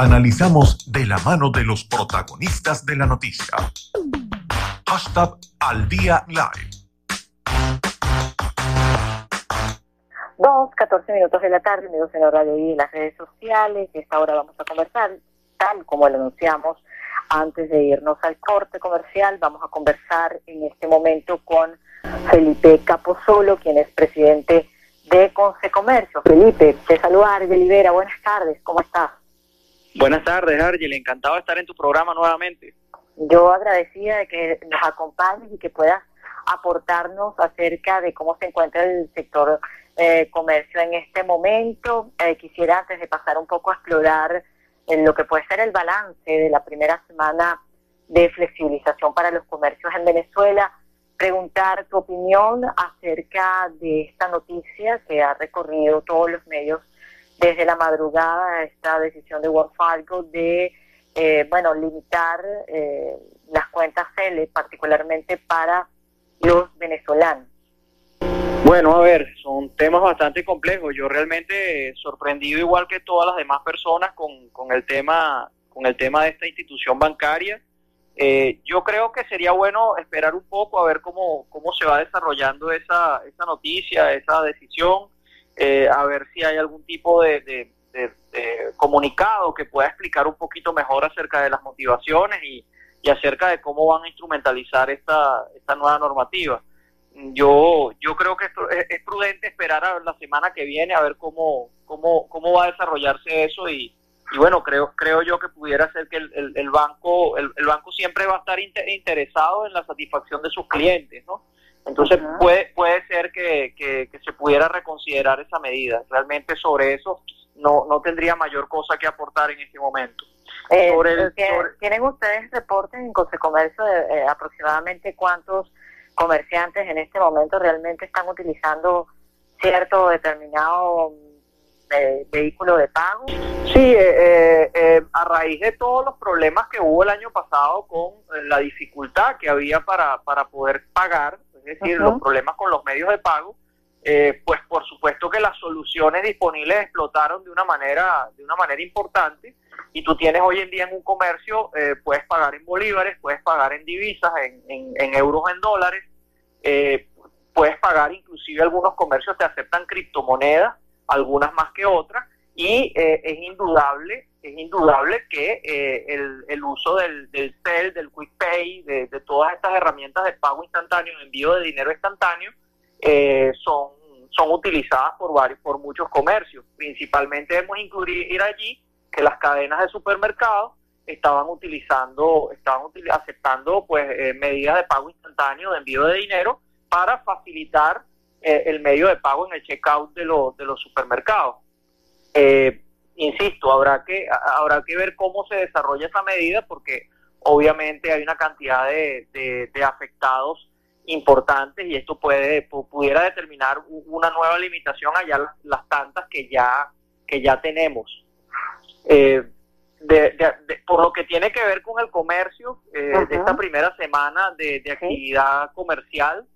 Analizamos de la mano de los protagonistas de la noticia. Hashtag al día live. Dos, 14 minutos de la tarde, amigos en la radio y en las redes sociales. Esta hora vamos a conversar, tal como lo anunciamos antes de irnos al corte comercial. Vamos a conversar en este momento con Felipe Caposolo, quien es presidente de Consecomercio. Felipe, te saluda Argel Libera. Buenas tardes, ¿cómo estás? Buenas tardes, Argel. Encantado de estar en tu programa nuevamente. Yo agradecida de que nos acompañes y que puedas aportarnos acerca de cómo se encuentra el sector eh, comercio en este momento. Eh, quisiera, antes de pasar un poco a explorar en lo que puede ser el balance de la primera semana de flexibilización para los comercios en Venezuela, preguntar tu opinión acerca de esta noticia que ha recorrido todos los medios desde la madrugada, esta decisión de Fargo de, eh, bueno, limitar eh, las cuentas CELE, particularmente para los venezolanos. Bueno, a ver, son temas bastante complejos. Yo realmente sorprendido igual que todas las demás personas con, con el tema con el tema de esta institución bancaria. Eh, yo creo que sería bueno esperar un poco a ver cómo, cómo se va desarrollando esa, esa noticia, esa decisión, eh, a ver si hay algún tipo de, de, comunicado que pueda explicar un poquito mejor acerca de las motivaciones y, y acerca de cómo van a instrumentalizar esta, esta nueva normativa. Yo, yo creo que es, prudente esperar a la semana que viene a ver cómo, cómo, cómo va a desarrollarse eso y, bueno, creo creo yo que pudiera ser que el, el, banco el, banco siempre va a estar interesado en la satisfacción de sus clientes, ¿no? Entonces puede puede ser que, que, se pudiera reconsiderar esa medida. Realmente sobre eso no no tendría mayor cosa que aportar en este momento. Eh, ¿Tienen ustedes reportes en Comercio de eh, aproximadamente cuántos comerciantes en este momento realmente están utilizando cierto determinado vehículo de pago? Sí, eh, eh, eh, a raíz de todos los problemas que hubo el año pasado con la dificultad que había para, para poder pagar, es decir, los problemas con los medios de pago, pues por supuesto que las soluciones disponibles explotaron de una manera, de una manera importante y tú tienes hoy en día en un comercio, puedes pagar en bolívares, puedes pagar en divisas, en, en, en euros, en dólares, puedes pagar inclusive algunos comercios te aceptan criptomonedas algunas más que otras, y eh, es indudable es indudable que eh, el, uso del, del CEL, del Quick Pay, de, todas estas herramientas de pago instantáneo, envío de dinero instantáneo, eh, son, son utilizadas por varios, por muchos comercios. Principalmente debemos incluir allí que las cadenas de supermercados estaban utilizando, estaban aceptando pues medidas de pago instantáneo, de envío de dinero, para facilitar eh, el medio de pago en el checkout de, los de los supermercados. Eh, insisto, habrá que, habrá que ver cómo se desarrolla esa medida porque obviamente hay una cantidad de, de, afectados importantes y esto puede pudiera determinar una nueva limitación allá las, tantas que ya que ya tenemos. Eh, por lo que tiene que ver con el comercio de esta primera semana de, actividad comercial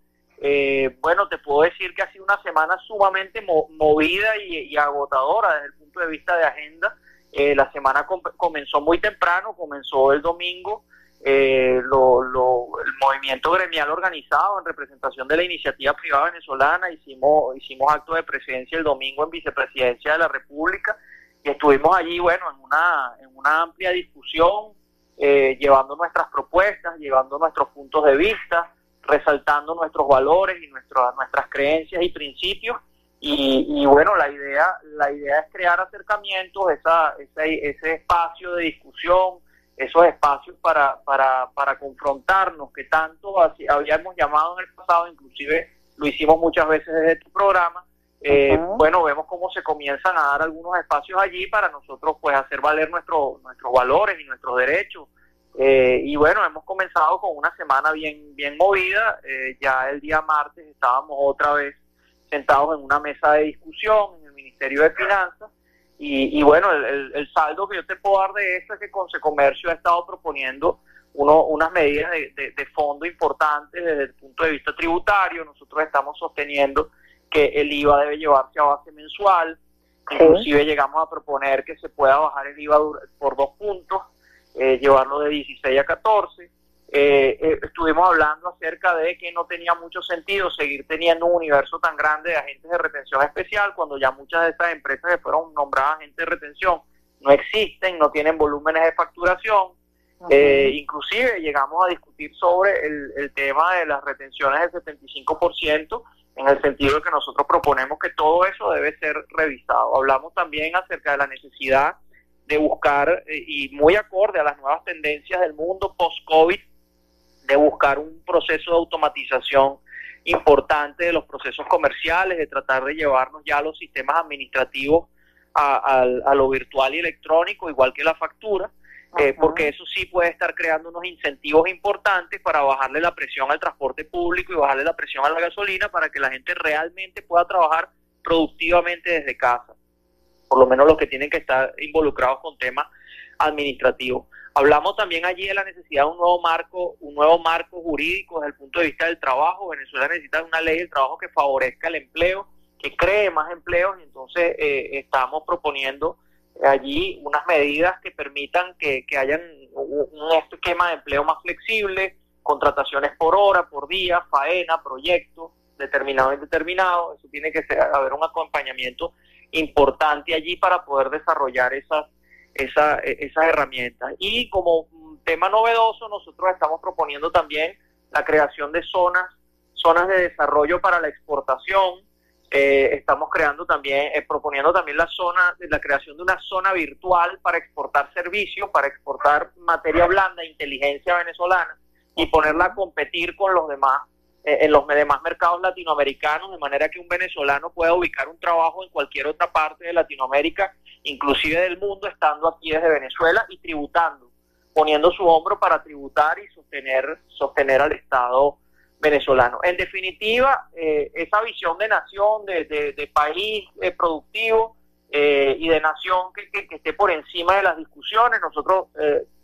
eh, bueno, te puedo decir que ha sido una semana sumamente movida y, agotadora desde el de vista de agenda. Eh, la semana comenzó muy temprano, comenzó el domingo. Eh, el movimiento gremial organizado en representación de la iniciativa privada venezolana hicimos hicimos acto de presencia el domingo en vicepresidencia de la República y estuvimos allí bueno en una en una amplia discusión llevando nuestras propuestas llevando nuestros puntos de vista resaltando nuestros valores y nuestras creencias y principios. Y, bueno, la idea, la idea es crear acercamientos, esa, ese, ese espacio de discusión, esos espacios para, para, para confrontarnos, que tanto habíamos llamado en el pasado, inclusive lo hicimos muchas veces desde tu programa. Eh, bueno, vemos cómo se comienzan a dar algunos espacios allí para nosotros pues hacer valer nuestro, nuestros valores y nuestros derechos eh, y bueno, hemos comenzado con una semana bien, bien movida. Eh, ya el día martes estábamos otra vez sentados en una mesa de discusión en el Ministerio de Finanzas. Y, bueno, el, saldo que yo te puedo dar de esto es que Consecomercio ha estado proponiendo uno, unas medidas de, de, fondo importantes desde el punto de vista tributario. Nosotros estamos sosteniendo que el IVA debe llevarse a base mensual, Inclusive llegamos a proponer que se pueda bajar el IVA por dos puntos, eh, llevarlo de 16 a 14. Eh, eh, estuvimos hablando acerca de que no tenía mucho sentido seguir teniendo un universo tan grande de agentes de retención especial cuando ya muchas de estas empresas que fueron nombradas agentes de retención no existen, no tienen volúmenes de facturación. inclusive llegamos a discutir sobre el, el tema de las retenciones del 75% en el sentido de que nosotros proponemos que todo eso debe ser revisado. Hablamos también acerca de la necesidad de buscar, eh, y muy acorde a las nuevas tendencias del mundo post-COVID, de buscar un proceso de automatización importante de los procesos comerciales, de tratar de llevarnos ya los sistemas administrativos a, a lo virtual y electrónico, igual que la factura, eh, porque eso sí puede estar creando unos incentivos importantes para bajarle la presión al transporte público y bajarle la presión a la gasolina para que la gente realmente pueda trabajar productivamente desde casa, por lo menos los que tienen que estar involucrados con temas administrativos. Hablamos también allí de la necesidad de un nuevo marco, un nuevo marco jurídico desde el punto de vista del trabajo. Venezuela necesita una ley del trabajo que favorezca el empleo, que cree más empleos, entonces eh, estamos proponiendo allí unas medidas que permitan que, que hayan un esquema de empleo más flexible, contrataciones por hora, por día, faena, proyectos, determinado indeterminado. Eso tiene que ser, haber un acompañamiento importante allí para poder desarrollar esas, esas, esas herramientas. Y como tema novedoso, nosotros estamos proponiendo también la creación de zonas, zonas de desarrollo para la exportación, eh, estamos creando también, eh, proponiendo también la zona, la creación de una zona virtual para exportar servicios, para exportar materia blanda, inteligencia venezolana y ponerla a competir con los demás, en los demás mercados latinoamericanos, de manera que un venezolano pueda ubicar un trabajo en cualquier otra parte de Latinoamérica, inclusive del mundo, estando aquí desde Venezuela y tributando, poniendo su hombro para tributar y sostener, sostener al Estado venezolano. En definitiva, eh, esa visión de nación, de, país eh, productivo eh, y de nación que, esté por encima de las discusiones, nosotros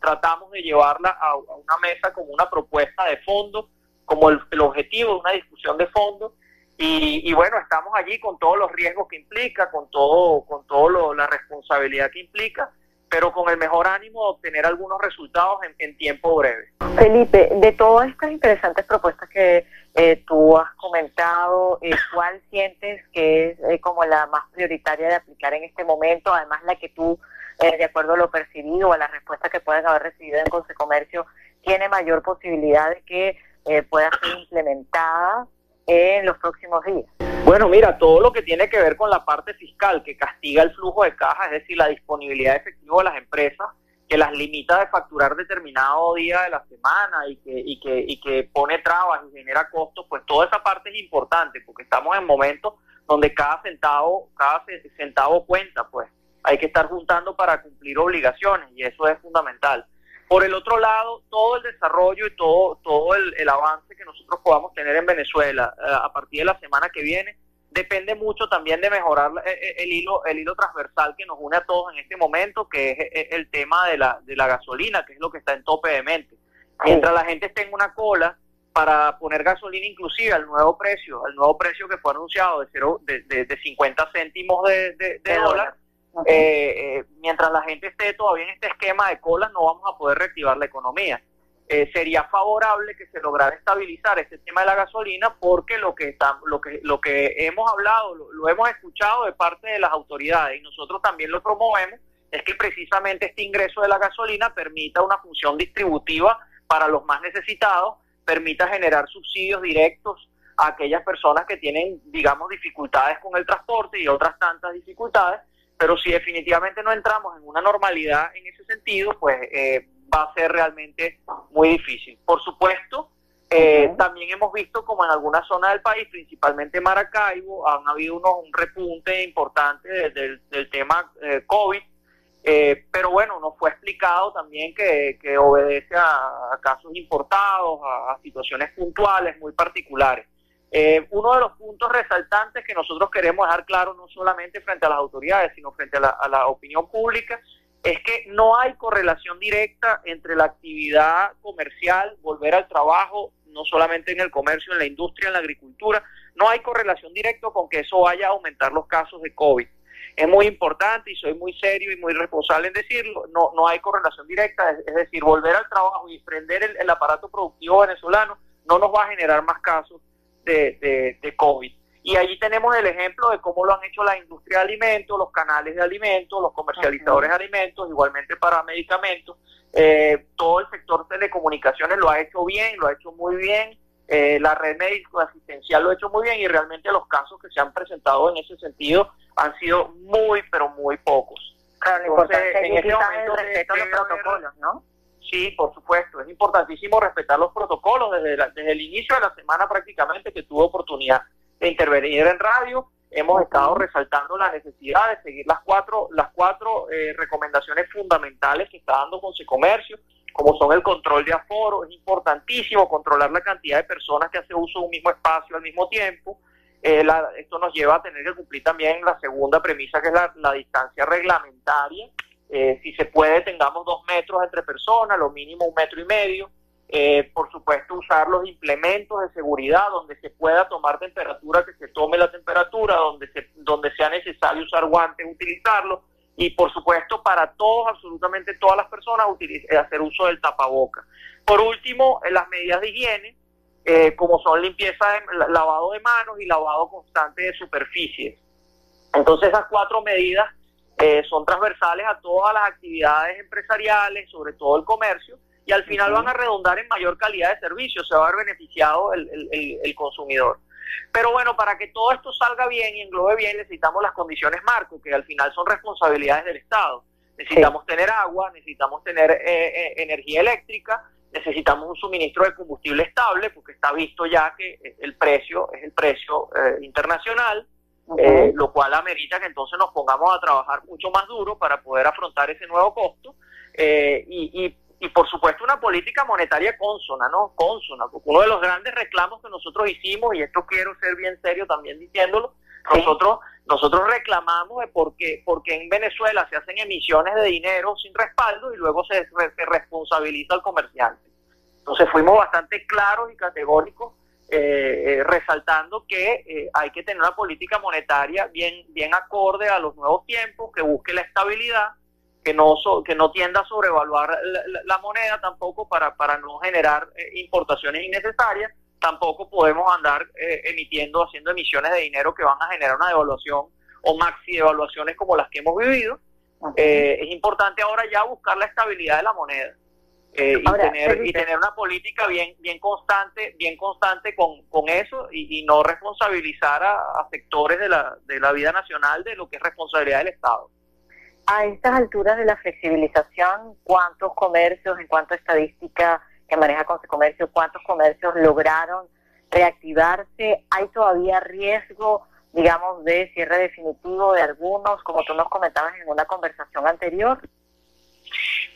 tratamos de llevarla a, una mesa como una propuesta de fondo, como el, objetivo de una discusión de fondo. Y, bueno, estamos allí con todos los riesgos que implica, con todo, con todo la responsabilidad que implica pero con el mejor ánimo de obtener algunos resultados en, tiempo breve. Felipe, de todas estas interesantes propuestas que eh, tú has comentado, eh, ¿cuál sientes que es eh, como la más prioritaria de aplicar en este momento? Además, la que tú, de acuerdo a lo percibido a la respuesta que pueden haber recibido en Consecomercio, tiene mayor posibilidad de que pueda ser implementada en los próximos días. Bueno, mira, todo lo que tiene que ver con la parte fiscal que castiga el flujo de caja, es decir, la disponibilidad de efectivo de las empresas, que las limita de facturar determinado día de la semana y que, y que, y que pone trabas y genera costos, pues toda esa parte es importante porque estamos en momentos donde cada centavo, cada centavo cuenta, pues hay que estar juntando para cumplir obligaciones y eso es fundamental. Por el otro lado, todo el desarrollo y todo, todo el, avance que nosotros podamos tener en Venezuela eh, a partir de la semana que viene depende mucho también de mejorar eh, eh, el, hilo el hilo transversal que nos une a todos en este momento, que es el tema de la, de la gasolina, que es lo que está en tope de mente. Mientras la gente esté en una cola para poner gasolina inclusive al nuevo precio, al nuevo precio que fue anunciado de, cero, de, de, 50 céntimos de, de dólar, eh, eh, mientras la gente esté todavía en este esquema de colas, no vamos a poder reactivar la economía. Eh, sería favorable que se lograra estabilizar este tema de la gasolina porque lo que está, lo que lo que hemos hablado, lo, hemos escuchado de parte de las autoridades y nosotros también lo promovemos es que precisamente este ingreso de la gasolina permita una función distributiva para los más necesitados, permita generar subsidios directos a aquellas personas que tienen, digamos, dificultades con el transporte y otras tantas dificultades pero si definitivamente no entramos en una normalidad en ese sentido, pues eh, va a ser realmente muy difícil. Por supuesto, eh, también hemos visto como en algunas zonas del país, principalmente Maracaibo, han habido unos, un repunte importante del, tema eh, COVID, pero bueno, nos fue explicado también que, obedece a, casos importados, a situaciones puntuales muy particulares. Eh, uno de los puntos resaltantes que nosotros queremos dejar claro, no solamente frente a las autoridades, sino frente a la, opinión pública, es que no hay correlación directa entre la actividad comercial, volver al trabajo, no solamente en el comercio, en la industria, en la agricultura, no hay correlación directa con que eso vaya a aumentar los casos de COVID. es muy importante y soy muy serio y muy responsable en decirlo, no, no hay correlación directa, es, decir, volver al trabajo y prender el, aparato productivo venezolano no nos va a generar más casos de, de, COVID. Y allí tenemos el ejemplo de cómo lo han hecho la industria de alimentos, los canales de alimentos, los comercializadores de alimentos, igualmente para medicamentos. Eh, todo el sector telecomunicaciones lo ha hecho bien, lo ha hecho muy bien. Eh, la red médico asistencial lo ha hecho muy bien y realmente los casos que se han presentado en ese sentido han sido muy, pero muy pocos. en ese momento respeto los protocolos, ¿no? Sí, por supuesto, es importantísimo respetar los protocolos desde, desde el inicio de la semana prácticamente que tuve oportunidad de intervenir en radio. Hemos estado resaltando la necesidad de seguir las cuatro, las cuatro eh, recomendaciones fundamentales que está dando Comercio, como son el control de aforo, es importantísimo controlar la cantidad de personas que hace uso de un mismo espacio al mismo tiempo, eh, esto nos lleva a tener que cumplir también la segunda premisa, que es la, distancia reglamentaria. Eh, si se puede, tengamos dos metros entre personas, lo mínimo un metro y medio. Eh, por supuesto, usar los implementos de seguridad donde se pueda tomar temperatura, que se tome la temperatura, donde, se, donde sea necesario usar guantes, utilizarlos. Y por supuesto, para todos, absolutamente todas las personas, hacer uso del tapaboca. Por último, las medidas de higiene eh, como son limpieza, de, lavado de manos y lavado constante de superficies. Entonces esas cuatro medidas eh, son transversales a todas las actividades empresariales, sobre todo el comercio, y al final van a redundar en mayor calidad de servicio, se va a ver beneficiado el, el, consumidor. Pero bueno, para que todo esto salga bien y englobe bien, necesitamos las condiciones marco, que al final son responsabilidades del Estado. Necesitamos tener agua, necesitamos tener eh, energía eléctrica, necesitamos un suministro de combustible estable porque está visto ya que el precio es el precio eh, internacional, eh, lo cual amerita que entonces nos pongamos a trabajar mucho más duro para poder afrontar ese nuevo costo eh, y, y, y, por supuesto una política monetaria consona, ¿no? Consona, porque uno de los grandes reclamos que nosotros hicimos, y esto quiero ser bien serio también diciéndolo, nosotros nosotros reclamamos de por qué, porque en Venezuela se hacen emisiones de dinero sin respaldo y luego se, se responsabiliza al comerciante. Entonces fuimos bastante claros y categóricos eh, eh, resaltando que eh, hay que tener una política monetaria bien, bien acorde a los nuevos tiempos, que busque la estabilidad, que no, que no tienda a sobrevaluar la, moneda tampoco para, para no generar importaciones innecesarias. Tampoco podemos andar eh, emitiendo, haciendo emisiones de dinero que van a generar una devaluación o maxi devaluaciones como las que hemos vivido. Eh, es importante ahora ya buscar la estabilidad de la moneda eh, y, tener, y tener una política bien, bien constante, bien constante con, con eso y, no responsabilizar a, sectores de la, de la vida nacional de lo que es responsabilidad del Estado. A estas alturas de la flexibilización, ¿cuántos comercios en cuanto a estadística que maneja Comercio, cuántos comercios lograron reactivarse, hay todavía riesgo, digamos, de cierre definitivo de algunos, como tú nos comentabas en una conversación anterior.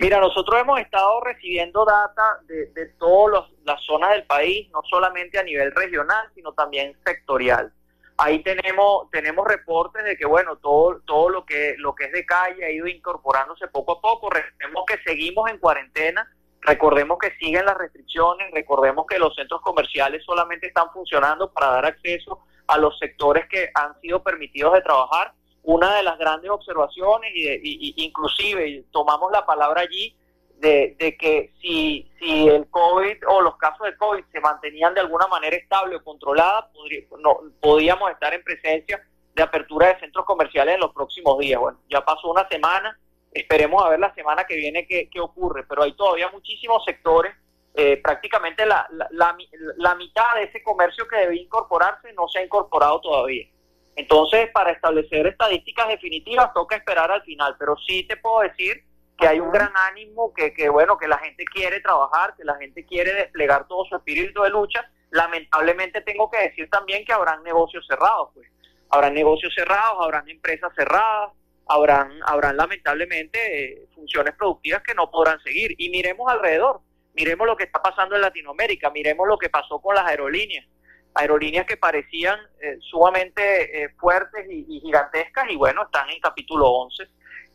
Mira, nosotros hemos estado recibiendo data de, de todas las zonas del país, no solamente a nivel regional, sino también sectorial. Ahí tenemos tenemos reportes de que bueno todo todo lo que lo que es de calle ha ido incorporándose poco a poco. Recordemos que seguimos en cuarentena Recordemos que siguen las restricciones, recordemos que los centros comerciales solamente están funcionando para dar acceso a los sectores que han sido permitidos de trabajar. Una de las grandes observaciones, y, inclusive tomamos la palabra allí, de, que si, si el COVID o los casos de COVID se mantenían de alguna manera estable o controlada, no, podíamos estar en presencia de apertura de centros comerciales en los próximos días. Bueno, ya pasó una semana, Esperemos a ver la semana que viene qué, ocurre, pero hay todavía muchísimos sectores, eh, prácticamente la, la, mitad de ese comercio que debe incorporarse no se ha incorporado todavía. Entonces, para establecer estadísticas definitivas toca esperar al final, pero sí te puedo decir que hay un gran ánimo, que, que bueno, que la gente quiere trabajar, que la gente quiere desplegar todo su espíritu de lucha. Lamentablemente tengo que decir también que habrán negocios cerrados, pues. Habrán negocios cerrados, habrán empresas cerradas, habrán, habrán lamentablemente eh, funciones productivas que no podrán seguir. Y miremos alrededor, miremos lo que está pasando en Latinoamérica, miremos lo que pasó con las aerolíneas. Aerolíneas que parecían eh, sumamente eh, fuertes y, gigantescas y bueno, están en capítulo 11.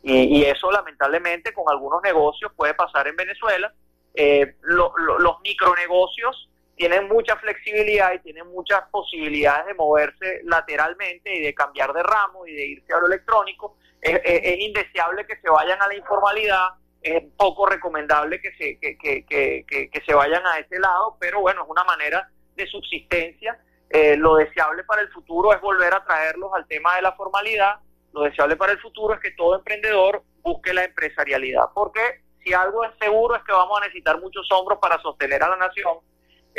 Y, eso lamentablemente con algunos negocios puede pasar en Venezuela. los micronegocios tienen mucha flexibilidad y tienen muchas posibilidades de moverse lateralmente y de cambiar de ramo y de irse a lo electrónico. Es, indeseable que se vayan a la informalidad, es poco recomendable que se, que, que, que, que se vayan a ese lado, pero bueno, es una manera de subsistencia. Eh, lo deseable para el futuro es volver a traerlos al tema de la formalidad. Lo deseable para el futuro es que todo emprendedor busque la empresarialidad, porque si algo es seguro es que vamos a necesitar muchos hombros para sostener a la nación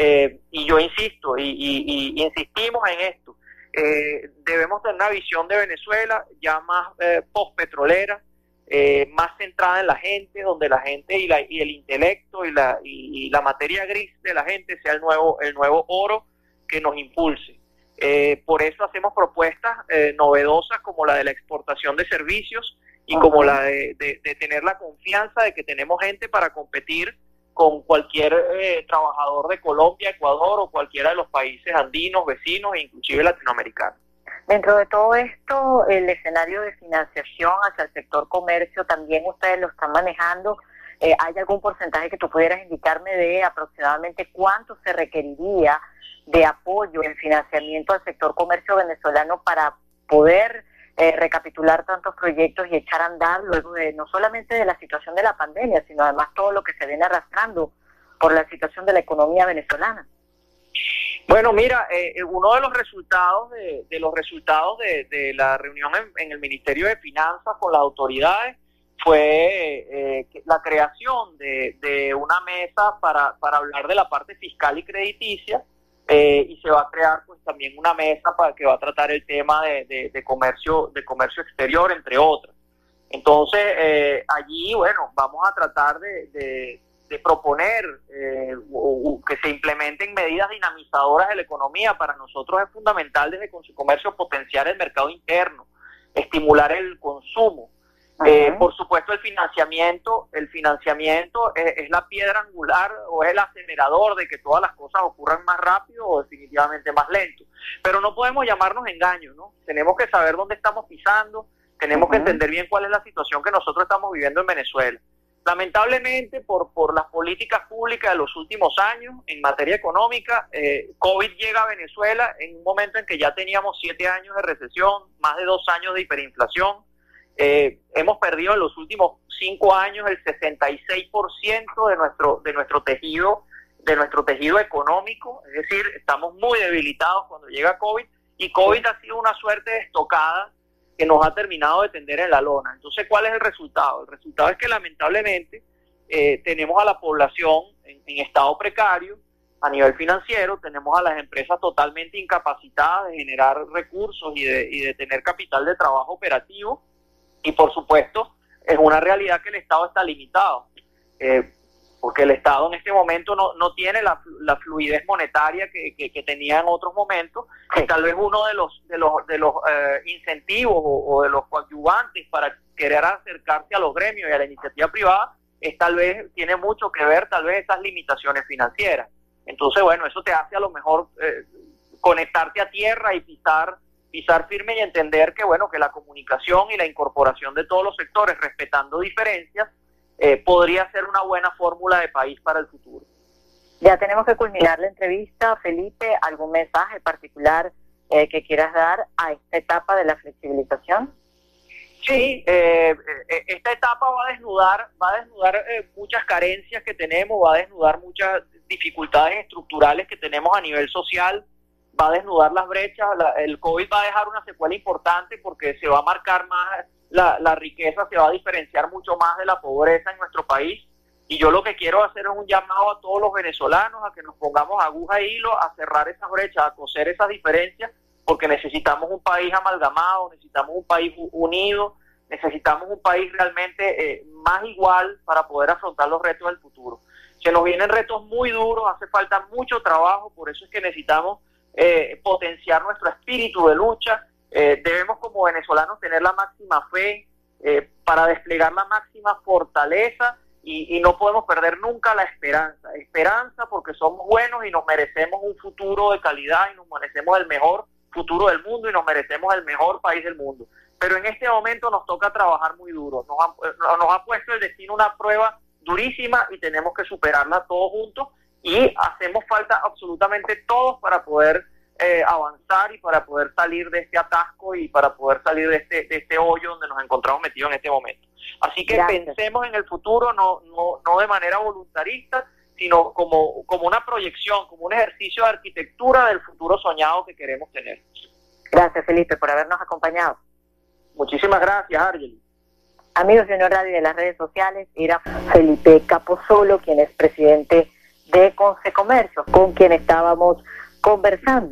eh, y yo insisto, y, insistimos en esto, eh, debemos tener una visión de Venezuela ya más eh, post-petrolera, más centrada en la gente, donde la gente y, la, y el intelecto y la, y, la materia gris de la gente sea el nuevo, el nuevo oro que nos impulse. por eso hacemos propuestas novedosas como la de la exportación de servicios y como la de, de tener la confianza de que tenemos gente para competir con cualquier eh, trabajador de Colombia, Ecuador o cualquiera de los países andinos, vecinos e inclusive latinoamericanos. Dentro de todo esto, el escenario de financiación hacia el sector comercio también ustedes lo están manejando. Eh, ¿Hay algún porcentaje que tú pudieras indicarme de aproximadamente cuánto se requeriría de apoyo en financiamiento al sector comercio venezolano para poder eh, recapitular tantos proyectos y echar a andar luego de no solamente de la situación de la pandemia, sino además todo lo que se viene arrastrando por la situación de la economía venezolana. Bueno, mira, eh, eh, uno de los resultados de, los resultados de, la reunión en, el Ministerio de Finanzas con las autoridades fue la creación de, una mesa para, para hablar de la parte fiscal y crediticia eh, y se va a crear pues también una mesa para que va a tratar el tema de, de, comercio de comercio exterior entre otras. Entonces eh, allí bueno vamos a tratar de, de proponer eh, que se implementen medidas dinamizadoras de la economía para nosotros es fundamental desde con su comercio potenciar el mercado interno estimular el consumo eh, por supuesto, el financiamiento, el financiamiento es, la piedra angular o es el acelerador de que todas las cosas ocurran más rápido o definitivamente más lento. Pero no podemos llamarnos engaños, ¿no? Tenemos que saber dónde estamos pisando, tenemos que entender bien cuál es la situación que nosotros estamos viviendo en Venezuela. Lamentablemente, por, por las políticas públicas de los últimos años en materia económica, eh, COVID llega a Venezuela en un momento en que ya teníamos siete años de recesión, más de dos años de hiperinflación, eh, hemos perdido en los últimos cinco años el 66% de nuestro, de nuestro tejido, de nuestro tejido económico, es decir, estamos muy debilitados cuando llega COVID y COVID ha sido una suerte de estocada que nos ha terminado de tender en la lona. Entonces, ¿cuál es el resultado? El resultado es que lamentablemente eh, tenemos a la población en, estado precario a nivel financiero, tenemos a las empresas totalmente incapacitadas de generar recursos y de, y de tener capital de trabajo operativo y por supuesto, es una realidad que el Estado está limitado, eh, porque el Estado en este momento no, no tiene la, la fluidez monetaria que, que, tenía en otros momentos, y tal vez uno de los, de los, de los eh, incentivos o, de los coadyuvantes para querer acercarse a los gremios y a la iniciativa privada es tal vez, tiene mucho que ver tal vez esas limitaciones financieras. Entonces, bueno, eso te hace a lo mejor eh, conectarte a tierra y pisar pisar firme y entender que bueno que la comunicación y la incorporación de todos los sectores respetando diferencias eh, podría ser una buena fórmula de país para el futuro. Ya tenemos que culminar la entrevista, Felipe. ¿Algún mensaje particular eh, que quieras dar a esta etapa de la flexibilización? Sí, eh, esta etapa va a desnudar, va a desnudar muchas carencias que tenemos, va a desnudar muchas dificultades estructurales que tenemos a nivel social, va a desnudar las brechas, el COVID va a dejar una secuela importante porque se va a marcar más la, la, riqueza, se va a diferenciar mucho más de la pobreza en nuestro país. Y yo lo que quiero hacer es un llamado a todos los venezolanos a que nos pongamos aguja e hilo, a cerrar esas brechas, a coser esas diferencias, porque necesitamos un país amalgamado, necesitamos un país unido, necesitamos un país realmente eh, más igual para poder afrontar los retos del futuro. Se nos vienen retos muy duros, hace falta mucho trabajo, por eso es que necesitamos eh, potenciar nuestro espíritu de lucha. Eh, debemos como venezolanos tener la máxima fe eh, para desplegar la máxima fortaleza y, no podemos perder nunca la esperanza. Esperanza porque somos buenos y nos merecemos un futuro de calidad y nos merecemos el mejor futuro del mundo y nos merecemos el mejor país del mundo. Pero en este momento nos toca trabajar muy duro. Nos nos ha puesto el destino una prueba durísima y tenemos que superarla todos juntos y hacemos falta absolutamente todos para poder eh, avanzar y para poder salir de este atasco y para poder salir de este, de este hoyo donde nos encontramos metidos en este momento. Así que pensemos en el futuro, no, no, no de manera voluntarista, sino como, como una proyección, como un ejercicio de arquitectura del futuro soñado que queremos tener. Gracias, Felipe, por habernos acompañado. Muchísimas gracias, Argel. Amigos de Honor Radio de las redes sociales, era Felipe Caposolo, quien es presidente de Conce Comercio, con quien estábamos conversando.